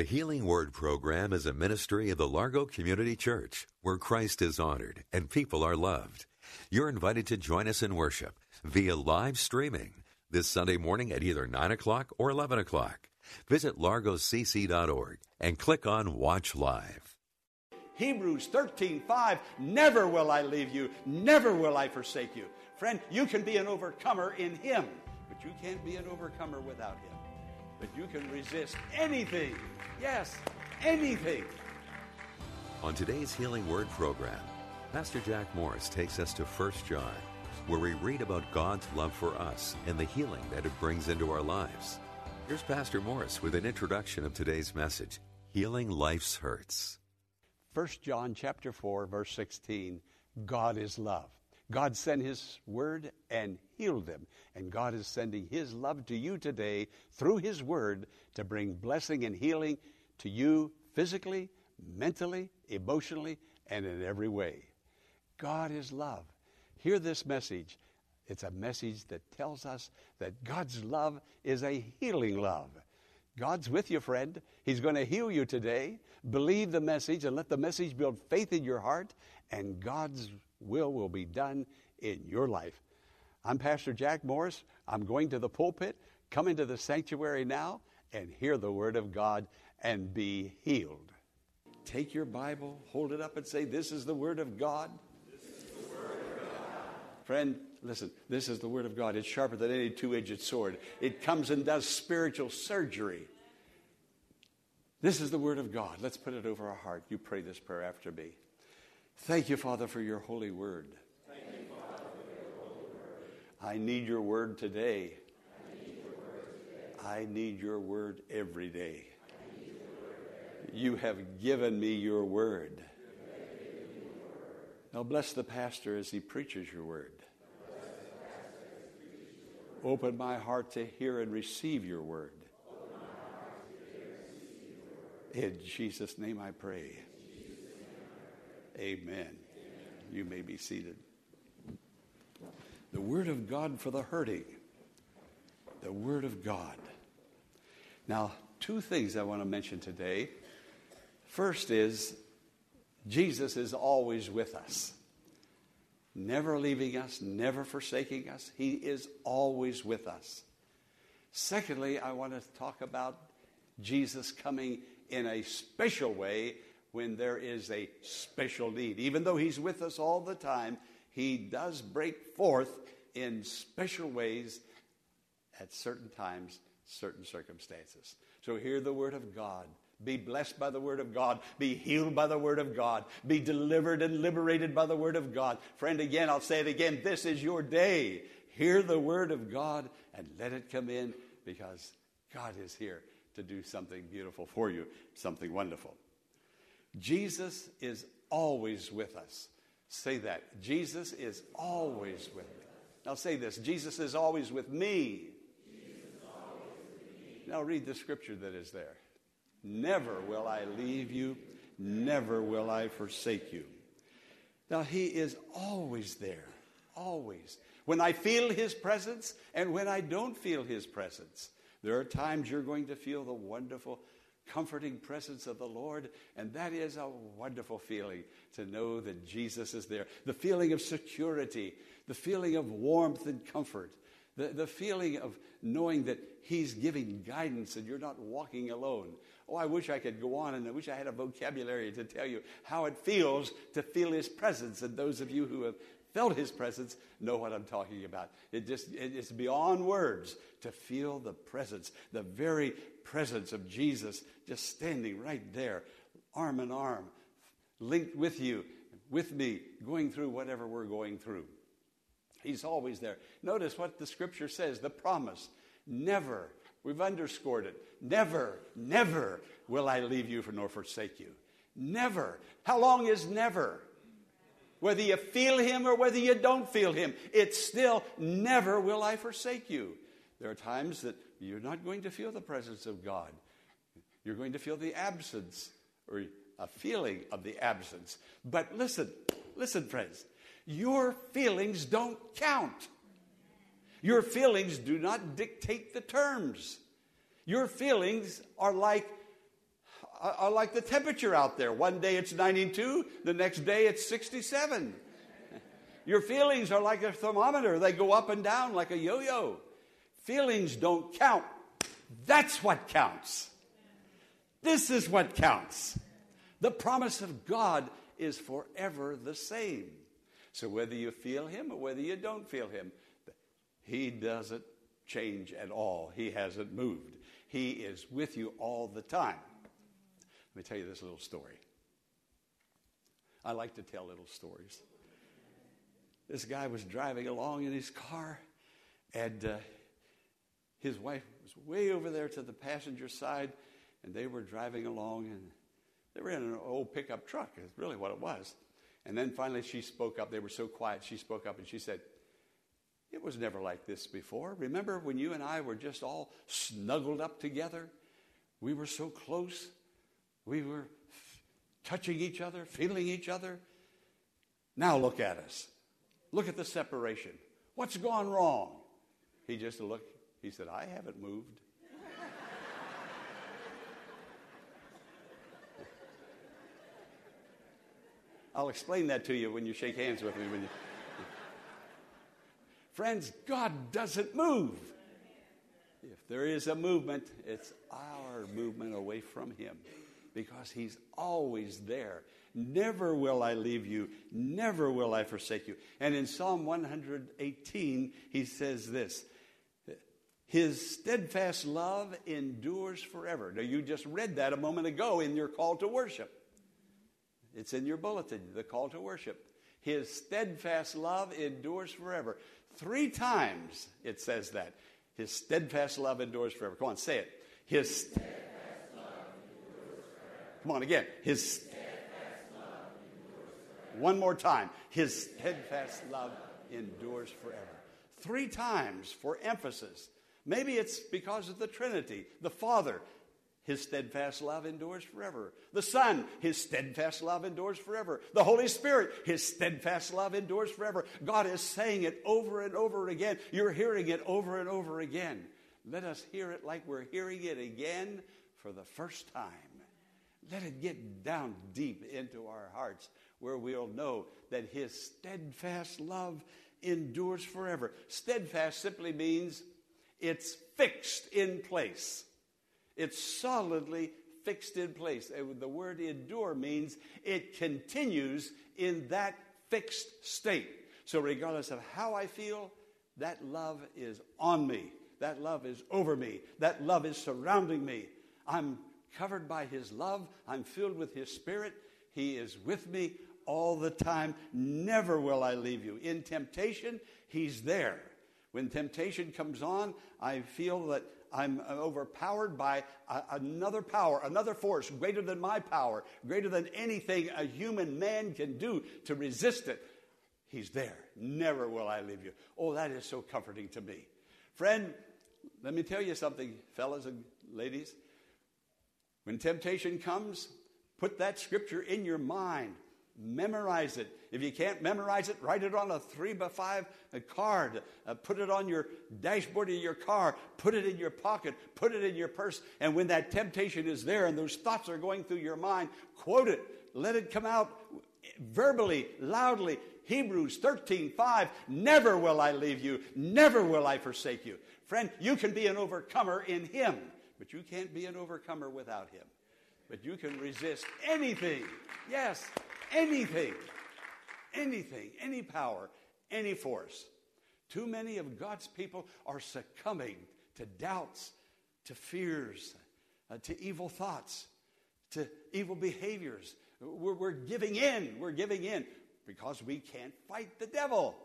The Healing Word program is a ministry of the Largo Community Church where Christ is honored and people are loved. You're invited to join us in worship via live streaming this Sunday morning at either 9 o'clock or 11 o'clock. Visit largocc.org and click on Watch Live. Hebrews 13 5, never will I leave you, never will I forsake you. Friend, you can be an overcomer in Him, but you can't be an overcomer without Him. But you can resist anything, yes, anything. On today's Healing Word program, Pastor Jack Morris takes us to 1 John, where we read about God's love for us and the healing that it brings into our lives. Here's Pastor Morris with an introduction of today's message Healing Life's Hurts. 1 John chapter 4 verse 16 God is love. God sent his word and healed them and God is sending his love to you today through his word to bring blessing and healing to you physically, mentally, emotionally and in every way. God is love. Hear this message. It's a message that tells us that God's love is a healing love. God's with you, friend. He's going to heal you today. Believe the message and let the message build faith in your heart, and God's will will be done in your life. I'm Pastor Jack Morris. I'm going to the pulpit. Come into the sanctuary now and hear the Word of God and be healed. Take your Bible, hold it up, and say, This is the Word of God. Friend, listen, this is the Word of God. It's sharper than any two edged sword, it comes and does spiritual surgery. This is the Word of God. Let's put it over our heart. You pray this prayer after me. Thank you, Father, for your holy word. I need your word today. I need your word every day. You have given me your word. Now bless the pastor as he preaches your word. Open my heart to hear and receive your word. In Jesus' name I pray. Amen. You may be seated. The Word of God for the hurting. The Word of God. Now, two things I want to mention today. First is Jesus is always with us, never leaving us, never forsaking us. He is always with us. Secondly, I want to talk about Jesus coming in a special way when there is a special need. Even though He's with us all the time, He does break forth in special ways at certain times, certain circumstances. So hear the Word of God. Be blessed by the Word of God. Be healed by the Word of God. Be delivered and liberated by the Word of God. Friend, again, I'll say it again. This is your day. Hear the Word of God and let it come in because God is here to do something beautiful for you, something wonderful. Jesus is always with us. Say that. Jesus is always with me. Now say this Jesus is always with me. Now read the scripture that is there. Never will I leave you, never will I forsake you. Now he is always there, always. When I feel his presence and when I don't feel his presence. There are times you're going to feel the wonderful, comforting presence of the Lord, and that is a wonderful feeling to know that Jesus is there. The feeling of security, the feeling of warmth and comfort, the, the feeling of knowing that He's giving guidance and you're not walking alone. Oh, I wish I could go on and I wish I had a vocabulary to tell you how it feels to feel His presence. And those of you who have felt his presence know what I'm talking about. It just it's beyond words to feel the presence, the very presence of Jesus just standing right there, arm in arm, linked with you, with me, going through whatever we're going through. He's always there. Notice what the scripture says, the promise. Never, we've underscored it. Never, never will I leave you nor forsake you. Never. How long is never? Whether you feel him or whether you don't feel him, it's still never will I forsake you. There are times that you're not going to feel the presence of God. You're going to feel the absence or a feeling of the absence. But listen, listen, friends, your feelings don't count. Your feelings do not dictate the terms. Your feelings are like are like the temperature out there. One day it's 92, the next day it's 67. Your feelings are like a thermometer, they go up and down like a yo yo. Feelings don't count. That's what counts. This is what counts. The promise of God is forever the same. So whether you feel Him or whether you don't feel Him, He doesn't change at all. He hasn't moved. He is with you all the time. Me tell you this little story. I like to tell little stories. This guy was driving along in his car, and uh, his wife was way over there to the passenger side, and they were driving along, and they were in an old pickup truck, is really what it was. And then finally she spoke up. They were so quiet, she spoke up and she said, It was never like this before. Remember when you and I were just all snuggled up together? We were so close. We were touching each other, feeling each other. Now look at us. Look at the separation. What's gone wrong? He just looked. He said, I haven't moved. I'll explain that to you when you shake hands with me. You... Friends, God doesn't move. If there is a movement, it's our movement away from Him because He's always there. Never will I leave you, never will I forsake you. And in Psalm 118, He says this His steadfast love endures forever. Now, you just read that a moment ago in your call to worship. It's in your bulletin, the call to worship. His steadfast love endures forever. Three times it says that. His steadfast love endures forever. Come on, say it. His steadfast love endures forever. Come on again. His. One more time. His steadfast love endures forever. Three times for emphasis. Maybe it's because of the Trinity, the Father, his steadfast love endures forever. The Son, His steadfast love endures forever. The Holy Spirit, His steadfast love endures forever. God is saying it over and over again. You're hearing it over and over again. Let us hear it like we're hearing it again for the first time. Let it get down deep into our hearts where we'll know that His steadfast love endures forever. Steadfast simply means it's fixed in place. It's solidly fixed in place. The word endure means it continues in that fixed state. So, regardless of how I feel, that love is on me. That love is over me. That love is surrounding me. I'm covered by His love. I'm filled with His Spirit. He is with me all the time. Never will I leave you. In temptation, He's there. When temptation comes on, I feel that I'm overpowered by a, another power, another force greater than my power, greater than anything a human man can do to resist it. He's there. Never will I leave you. Oh, that is so comforting to me. Friend, let me tell you something, fellas and ladies. When temptation comes, put that scripture in your mind. Memorize it. If you can't memorize it, write it on a three by five card. Uh, put it on your dashboard of your car. Put it in your pocket. Put it in your purse. And when that temptation is there and those thoughts are going through your mind, quote it. Let it come out verbally, loudly. Hebrews 13, 5. Never will I leave you. Never will I forsake you. Friend, you can be an overcomer in Him, but you can't be an overcomer without Him. But you can resist anything. Yes, anything, anything, any power, any force. Too many of God's people are succumbing to doubts, to fears, uh, to evil thoughts, to evil behaviors. We're, we're giving in. We're giving in because we can't fight the devil.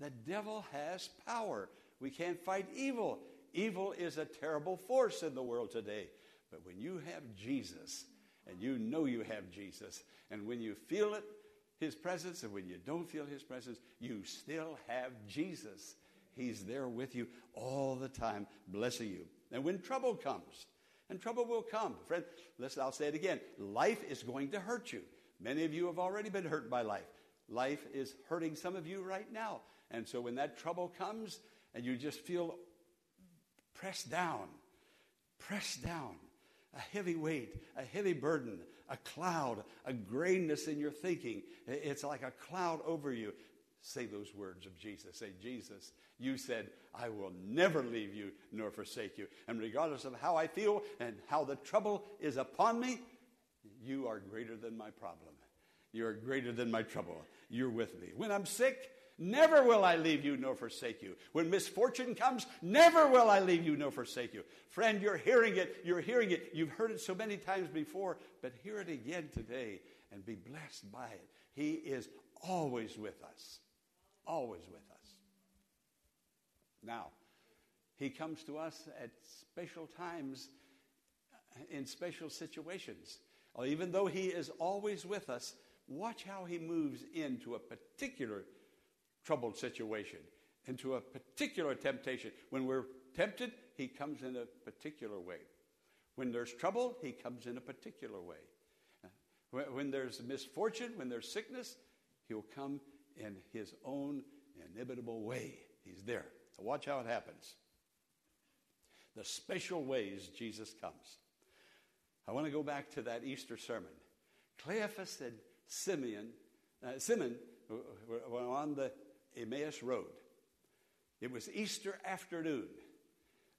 The devil has power. We can't fight evil. Evil is a terrible force in the world today. But when you have Jesus, and you know you have Jesus, and when you feel it, his presence, and when you don't feel his presence, you still have Jesus. He's there with you all the time, blessing you. And when trouble comes, and trouble will come, friend, listen, I'll say it again life is going to hurt you. Many of you have already been hurt by life. Life is hurting some of you right now. And so when that trouble comes and you just feel pressed down, pressed down, a heavy weight, a heavy burden, a cloud, a grayness in your thinking. It's like a cloud over you. Say those words of Jesus. Say, Jesus, you said, I will never leave you nor forsake you. And regardless of how I feel and how the trouble is upon me, you are greater than my problem. You are greater than my trouble. You're with me. When I'm sick, Never will I leave you nor forsake you. When misfortune comes, never will I leave you nor forsake you. Friend, you're hearing it. You're hearing it. You've heard it so many times before, but hear it again today and be blessed by it. He is always with us. Always with us. Now, He comes to us at special times, uh, in special situations. Even though He is always with us, watch how He moves into a particular troubled situation, into a particular temptation. When we're tempted, He comes in a particular way. When there's trouble, He comes in a particular way. When there's misfortune, when there's sickness, He'll come in His own inimitable way. He's there. So watch how it happens. The special ways Jesus comes. I want to go back to that Easter sermon. Cleophas and Simeon, uh, Simon were on the Emmaus Road. It was Easter afternoon.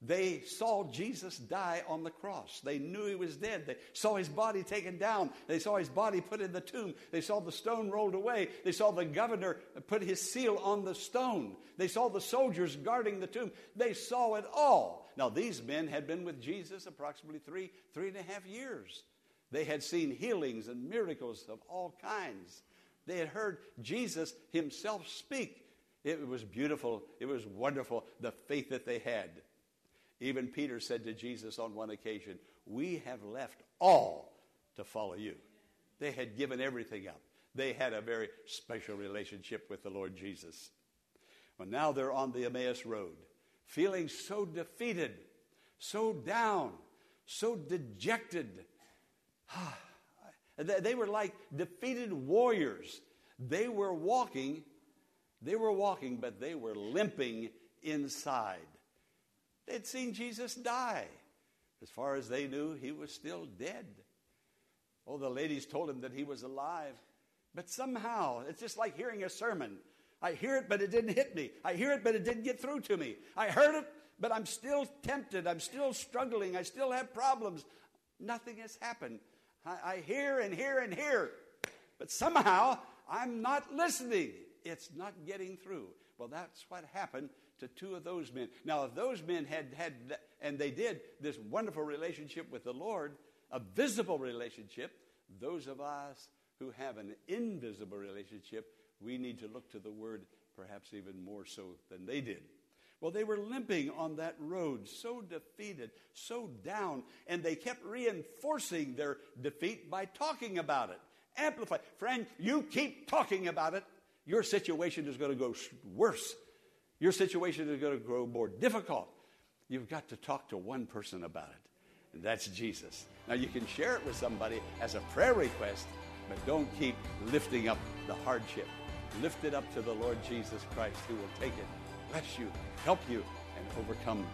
They saw Jesus die on the cross. They knew he was dead. They saw his body taken down. They saw his body put in the tomb. They saw the stone rolled away. They saw the governor put his seal on the stone. They saw the soldiers guarding the tomb. They saw it all. Now, these men had been with Jesus approximately three, three and a half years. They had seen healings and miracles of all kinds. They had heard Jesus himself speak. It was beautiful. It was wonderful, the faith that they had. Even Peter said to Jesus on one occasion, We have left all to follow you. They had given everything up. They had a very special relationship with the Lord Jesus. Well, now they're on the Emmaus Road, feeling so defeated, so down, so dejected. Ah, they were like defeated warriors. They were walking they were walking, but they were limping inside. They'd seen Jesus die. As far as they knew, he was still dead. Oh, the ladies told him that he was alive. But somehow, it's just like hearing a sermon. I hear it, but it didn't hit me. I hear it, but it didn't get through to me. I heard it, but I'm still tempted. I'm still struggling. I still have problems. Nothing has happened. I, I hear and hear and hear, but somehow I'm not listening it's not getting through. Well, that's what happened to two of those men. Now, if those men had had, and they did, this wonderful relationship with the Lord, a visible relationship, those of us who have an invisible relationship, we need to look to the Word perhaps even more so than they did. Well, they were limping on that road, so defeated, so down, and they kept reinforcing their defeat by talking about it. Amplify. Friend, you keep talking about it, your situation is going to go worse. Your situation is going to grow more difficult. You've got to talk to one person about it, and that's Jesus. Now, you can share it with somebody as a prayer request, but don't keep lifting up the hardship. Lift it up to the Lord Jesus Christ, who will take it, bless you, help you, and overcome.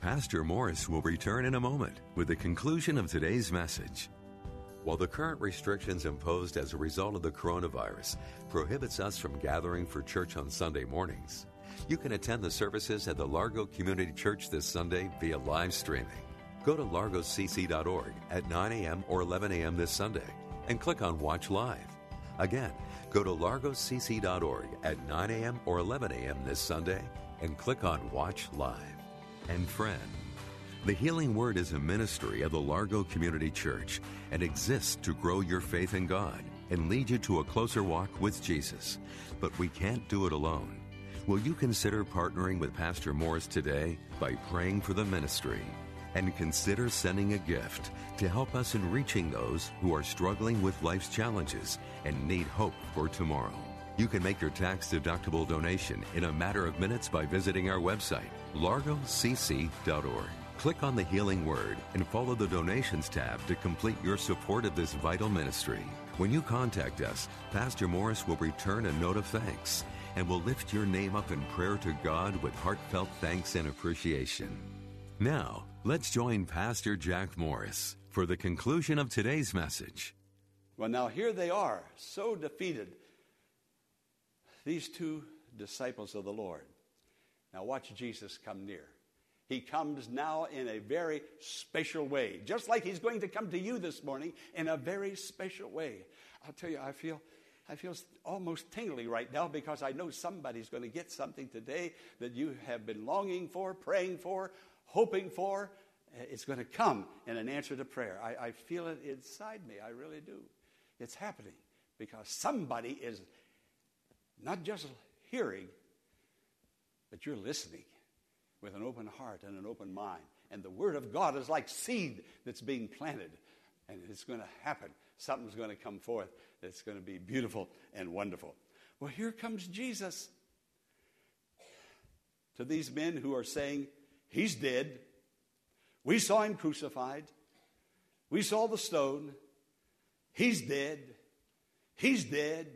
Pastor Morris will return in a moment with the conclusion of today's message. While the current restrictions imposed as a result of the coronavirus prohibits us from gathering for church on Sunday mornings, you can attend the services at the Largo Community Church this Sunday via live streaming. Go to largocc.org at 9 a.m. or 11 a.m. this Sunday and click on Watch Live. Again, go to largocc.org at 9 a.m. or 11 a.m. this Sunday and click on Watch Live. And friend, the Healing Word is a ministry of the Largo Community Church and exists to grow your faith in God and lead you to a closer walk with Jesus. But we can't do it alone. Will you consider partnering with Pastor Morris today by praying for the ministry? And consider sending a gift to help us in reaching those who are struggling with life's challenges and need hope for tomorrow. You can make your tax deductible donation in a matter of minutes by visiting our website, largocc.org. Click on the Healing Word and follow the Donations tab to complete your support of this vital ministry. When you contact us, Pastor Morris will return a note of thanks and will lift your name up in prayer to God with heartfelt thanks and appreciation. Now, let's join Pastor Jack Morris for the conclusion of today's message. Well, now here they are, so defeated. These two disciples of the Lord. Now, watch Jesus come near. He comes now in a very special way, just like he's going to come to you this morning in a very special way. I'll tell you, I feel I feel almost tingly right now because I know somebody's going to get something today that you have been longing for, praying for, hoping for. Eh, it's going to come in an answer to prayer. I, I feel it inside me. I really do. It's happening because somebody is not just hearing, but you're listening with an open heart and an open mind. And the Word of God is like seed that's being planted, and it's going to happen. Something's going to come forth that's going to be beautiful and wonderful. Well, here comes Jesus to these men who are saying, He's dead. We saw him crucified. We saw the stone. He's dead. He's dead.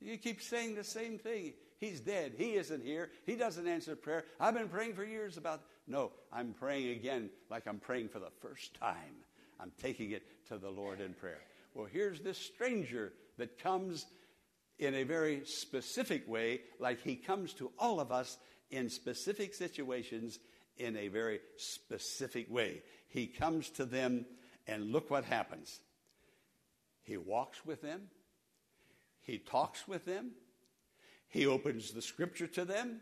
You keep saying the same thing. He's dead. He isn't here. He doesn't answer prayer. I've been praying for years about. No, I'm praying again like I'm praying for the first time. I'm taking it to the Lord in prayer. Well, here's this stranger that comes in a very specific way, like he comes to all of us in specific situations in a very specific way. He comes to them, and look what happens. He walks with them, he talks with them, he opens the scripture to them,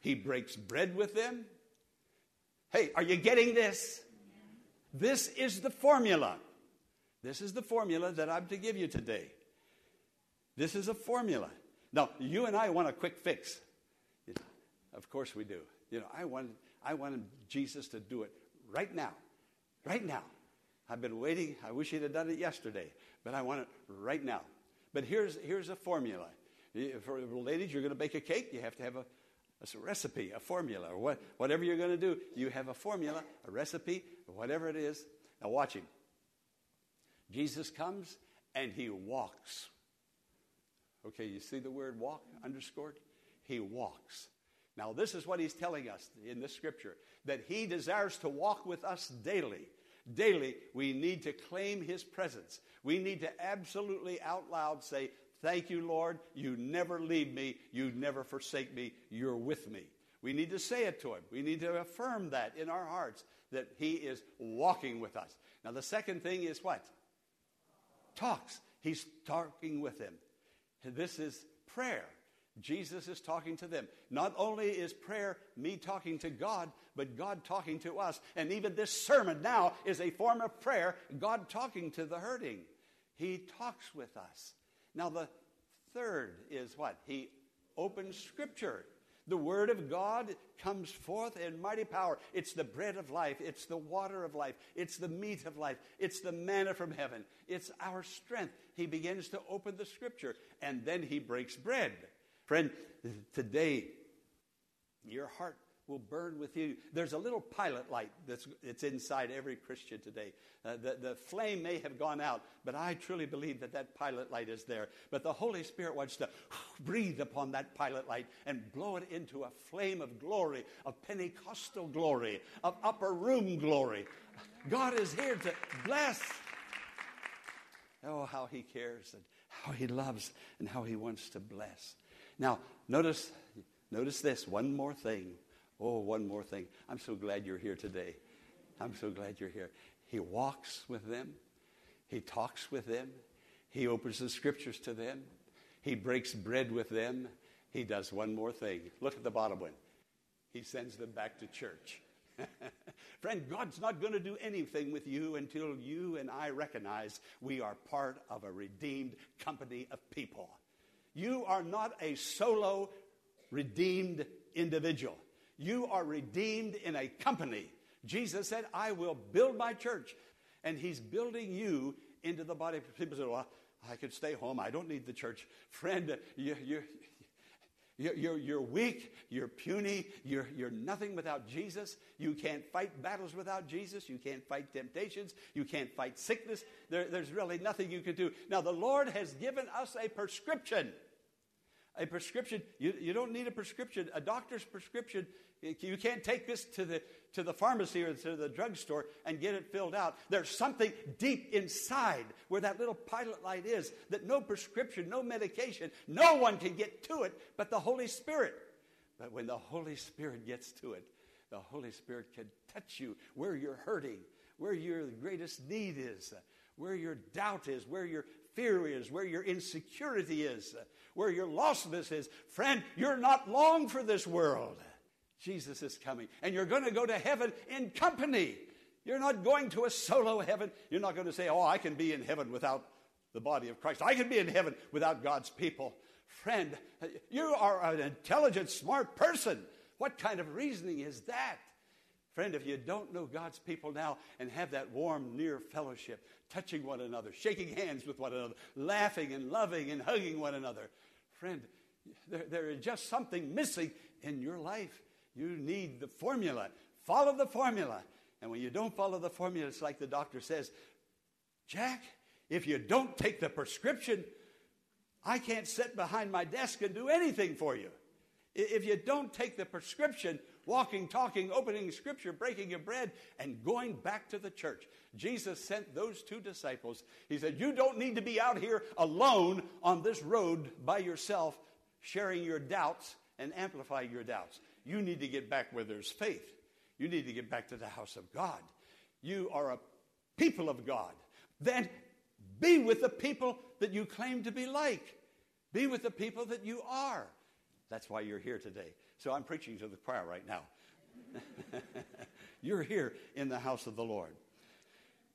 he breaks bread with them. Hey, are you getting this? This is the formula. This is the formula that I'm to give you today. This is a formula. Now, you and I want a quick fix. Of course we do. You know, I want, I want Jesus to do it right now. Right now. I've been waiting. I wish he'd have done it yesterday, but I want it right now. But here's, here's a formula. For ladies, you're going to bake a cake, you have to have a, a recipe, a formula, or what, whatever you're going to do. You have a formula, a recipe, whatever it is. Now, watch him. Jesus comes and he walks. Okay, you see the word walk underscored? He walks. Now, this is what he's telling us in this scripture that he desires to walk with us daily. Daily, we need to claim his presence. We need to absolutely out loud say, Thank you, Lord. You never leave me. You never forsake me. You're with me. We need to say it to him. We need to affirm that in our hearts that he is walking with us. Now, the second thing is what? Talks. He's talking with him. This is prayer. Jesus is talking to them. Not only is prayer me talking to God, but God talking to us. And even this sermon now is a form of prayer, God talking to the hurting. He talks with us. Now, the third is what? He opens Scripture. The Word of God comes forth in mighty power. It's the bread of life. It's the water of life. It's the meat of life. It's the manna from heaven. It's our strength. He begins to open the Scripture, and then he breaks bread. Friend, today, your heart will burn with you. There's a little pilot light that's it's inside every Christian today. Uh, the, the flame may have gone out, but I truly believe that that pilot light is there. But the Holy Spirit wants to breathe upon that pilot light and blow it into a flame of glory, of Pentecostal glory, of upper room glory. God is here to bless. Oh, how He cares and how He loves and how He wants to bless. Now, notice, notice this one more thing. Oh, one more thing. I'm so glad you're here today. I'm so glad you're here. He walks with them, he talks with them, he opens the scriptures to them, he breaks bread with them. He does one more thing. Look at the bottom one. He sends them back to church. Friend, God's not going to do anything with you until you and I recognize we are part of a redeemed company of people. You are not a solo redeemed individual. You are redeemed in a company. Jesus said, I will build my church. And he's building you into the body. People say, well, I could stay home. I don't need the church. Friend, you, you, you're, you're, you're, weak, you're puny, you're, you're nothing without Jesus. You can't fight battles without Jesus. You can't fight temptations. You can't fight sickness. There, there's really nothing you can do. Now, the Lord has given us a prescription. A prescription, you, you don't need a prescription. A doctor's prescription, you can't take this to the, to the pharmacy or to the drugstore and get it filled out. There's something deep inside where that little pilot light is that no prescription, no medication, no one can get to it but the Holy Spirit. But when the Holy Spirit gets to it, the Holy Spirit can touch you where you're hurting, where your greatest need is, where your doubt is, where your fear is, where your insecurity is, where your lostness is. Friend, you're not long for this world. Jesus is coming, and you're going to go to heaven in company. You're not going to a solo heaven. You're not going to say, Oh, I can be in heaven without the body of Christ. I can be in heaven without God's people. Friend, you are an intelligent, smart person. What kind of reasoning is that? Friend, if you don't know God's people now and have that warm, near fellowship, touching one another, shaking hands with one another, laughing and loving and hugging one another, friend, there, there is just something missing in your life. You need the formula. Follow the formula. And when you don't follow the formula, it's like the doctor says, Jack, if you don't take the prescription, I can't sit behind my desk and do anything for you. If you don't take the prescription, walking, talking, opening scripture, breaking your bread, and going back to the church. Jesus sent those two disciples. He said, You don't need to be out here alone on this road by yourself, sharing your doubts and amplifying your doubts. You need to get back where there's faith. You need to get back to the house of God. You are a people of God. Then be with the people that you claim to be like. Be with the people that you are. That's why you're here today. So I'm preaching to the choir right now. You're here in the house of the Lord.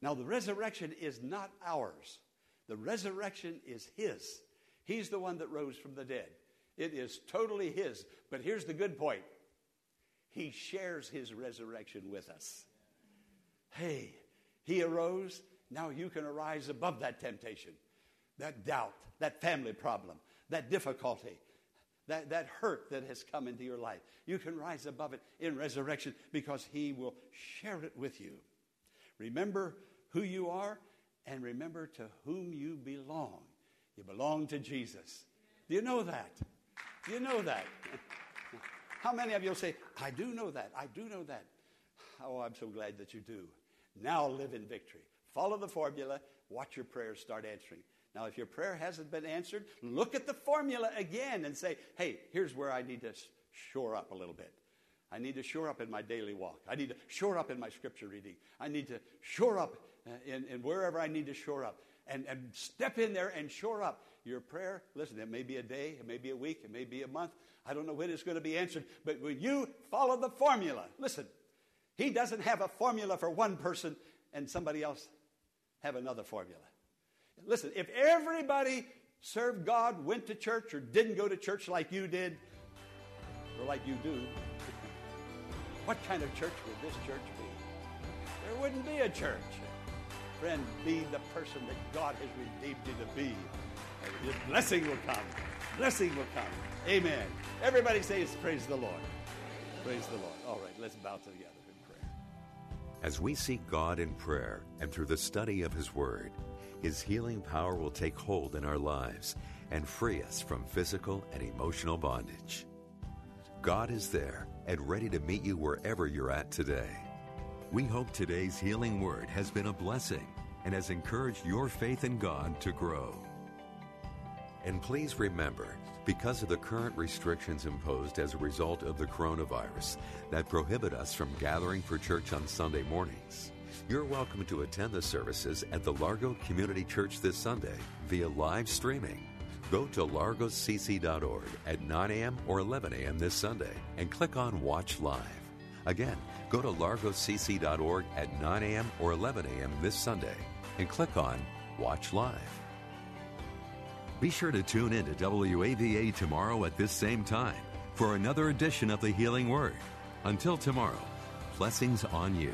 Now, the resurrection is not ours, the resurrection is His. He's the one that rose from the dead. It is totally His. But here's the good point He shares His resurrection with us. Hey, He arose. Now you can arise above that temptation, that doubt, that family problem, that difficulty, that, that hurt that has come into your life. You can rise above it in resurrection because He will share it with you. Remember who you are and remember to whom you belong. You belong to Jesus. Do you know that? Do you know that? How many of you will say, I do know that. I do know that. Oh, I'm so glad that you do. Now live in victory. Follow the formula. Watch your prayers start answering. Now, if your prayer hasn't been answered, look at the formula again and say, hey, here's where I need to shore up a little bit. I need to shore up in my daily walk. I need to shore up in my scripture reading. I need to shore up uh, in, in wherever I need to shore up. And, and step in there and shore up your prayer. Listen, it may be a day, it may be a week, it may be a month. I don't know when it's going to be answered. But when you follow the formula, listen, he doesn't have a formula for one person and somebody else have another formula. Listen, if everybody served God, went to church, or didn't go to church like you did, or like you do, what kind of church would this church be? There wouldn't be a church. Friend, be the person that God has redeemed you to be. Your blessing will come. Blessing will come. Amen. Everybody says, Praise the Lord. Praise the Lord. All right, let's bow together in prayer. As we seek God in prayer and through the study of His Word, his healing power will take hold in our lives and free us from physical and emotional bondage. God is there and ready to meet you wherever you're at today. We hope today's healing word has been a blessing and has encouraged your faith in God to grow. And please remember, because of the current restrictions imposed as a result of the coronavirus that prohibit us from gathering for church on Sunday mornings, you're welcome to attend the services at the Largo Community Church this Sunday via live streaming. Go to largocc.org at 9 a.m. or 11 a.m. this Sunday and click on Watch Live. Again, go to largocc.org at 9 a.m. or 11 a.m. this Sunday and click on Watch Live. Be sure to tune in to WAVA tomorrow at this same time for another edition of the Healing Word. Until tomorrow, blessings on you.